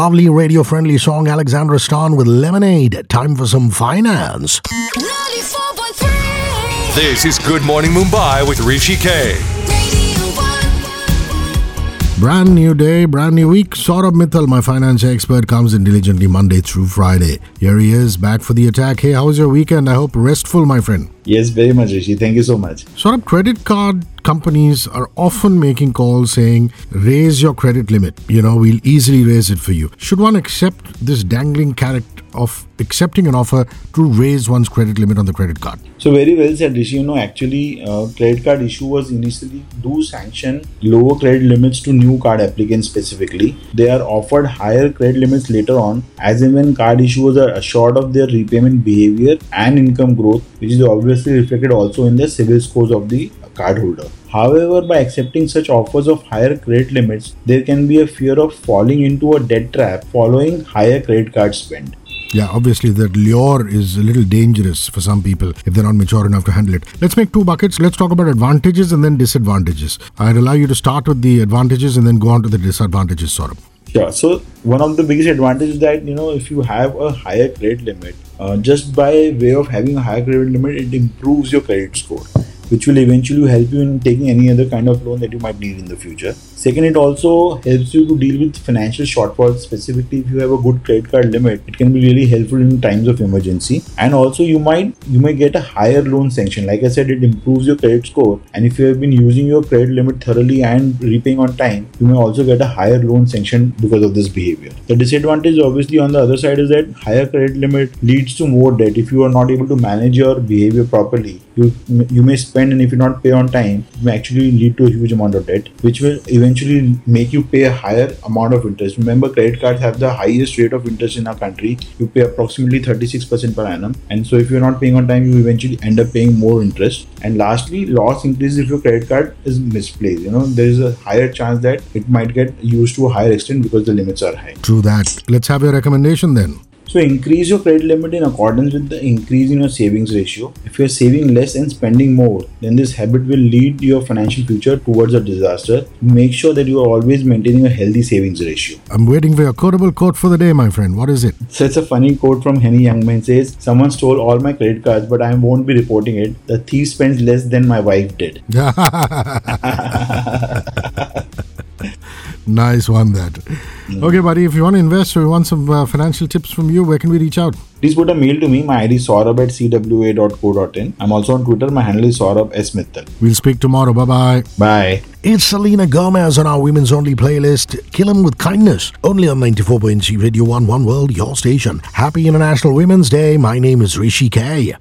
lovely radio friendly song Alexandra Stan with Lemonade. Time for some finance. 94.3 This is Good Morning Mumbai with Rishi K. Radio 1. Brand new day, brand new week. Saurabh Mittal, my finance expert, comes in diligently Monday through Friday. Here he is, back for the attack. Hey, how was your weekend? I hope restful, my friend. Yes, very much, Rishi. Thank you so much. Saurabh, credit card companies are often making calls saying, raise your credit limit. You know, we'll easily raise it for you. Should one accept this dangling carrot of accepting an offer to raise one's credit limit on the credit card? So very well said, Rishi. You know, actually, uh, credit card issuers initially do sanction lower credit limits to new card applicants specifically. They are offered higher credit limits later on, as in when card issuers are assured of their repayment behavior and income growth, which is obviously reflected also in the CIBIL scores of the cardholder. However, by accepting such offers of higher credit limits, there can be a fear of falling into a debt trap following higher credit card spend. Yeah, obviously that lure is a little dangerous for some people if they're not mature enough to handle it. Let's make two buckets. Let's talk about advantages and then disadvantages. I'd allow you to start with the advantages and then go on to the disadvantages, Saurabh. Sure. So one of the biggest advantages that you know if you have a higher credit limit, uh, just by way of having a higher credit limit, it improves your credit score, which will eventually help you in taking any other kind of loan that you might need in the future. Second, it also helps you to deal with financial shortfalls. Specifically, if you have a good credit card limit, it can be really helpful in times of emergency. And also, you might you may get a higher loan sanction. Like I said, it improves your credit score. And if you have been using your credit limit thoroughly and repaying on time, you may also get a higher loan sanction because of this behavior. The disadvantage, obviously, on the other side is that higher credit limit leads to more debt. If you are not able to manage your behavior properly, you you may spend, and if you not pay on time, it may actually lead to a huge amount of debt, which will eventually make you pay a higher amount of interest. Remember, credit cards have the highest rate of interest in our country. You pay approximately 36% per annum, and so if you're not paying on time, you eventually end up paying more interest. And lastly, loss increases if your credit card is misplaced. You know, there is a higher chance that it might get used to a higher extent because the limits are high. True that. Let's have your recommendation then. So increase your credit limit in accordance with the increase in your savings ratio. If you're saving less and spending more, then this habit will lead your financial future towards a disaster. Make sure that you are always maintaining a healthy savings ratio. I'm waiting for your quotable quote for the day, my friend. What is it? So it's a funny quote from Henny Youngman says, Someone stole all my credit cards, but I won't be reporting it. The thief spends less than my wife did. nice one, that. Okay, buddy, if you want to invest or you want some uh, financial tips from you, where can we reach out? Please put a mail to me. My ID is saurabh at cwa.co.in. I'm also on Twitter. My handle is saurabh s mittal. We'll speak tomorrow. Bye bye. Bye. It's Selena Gomez on our women's only playlist. Kill Kill 'em with kindness. Only on 94.3 Radio 1 One World, your station. Happy International Women's Day. My name is Rishi K.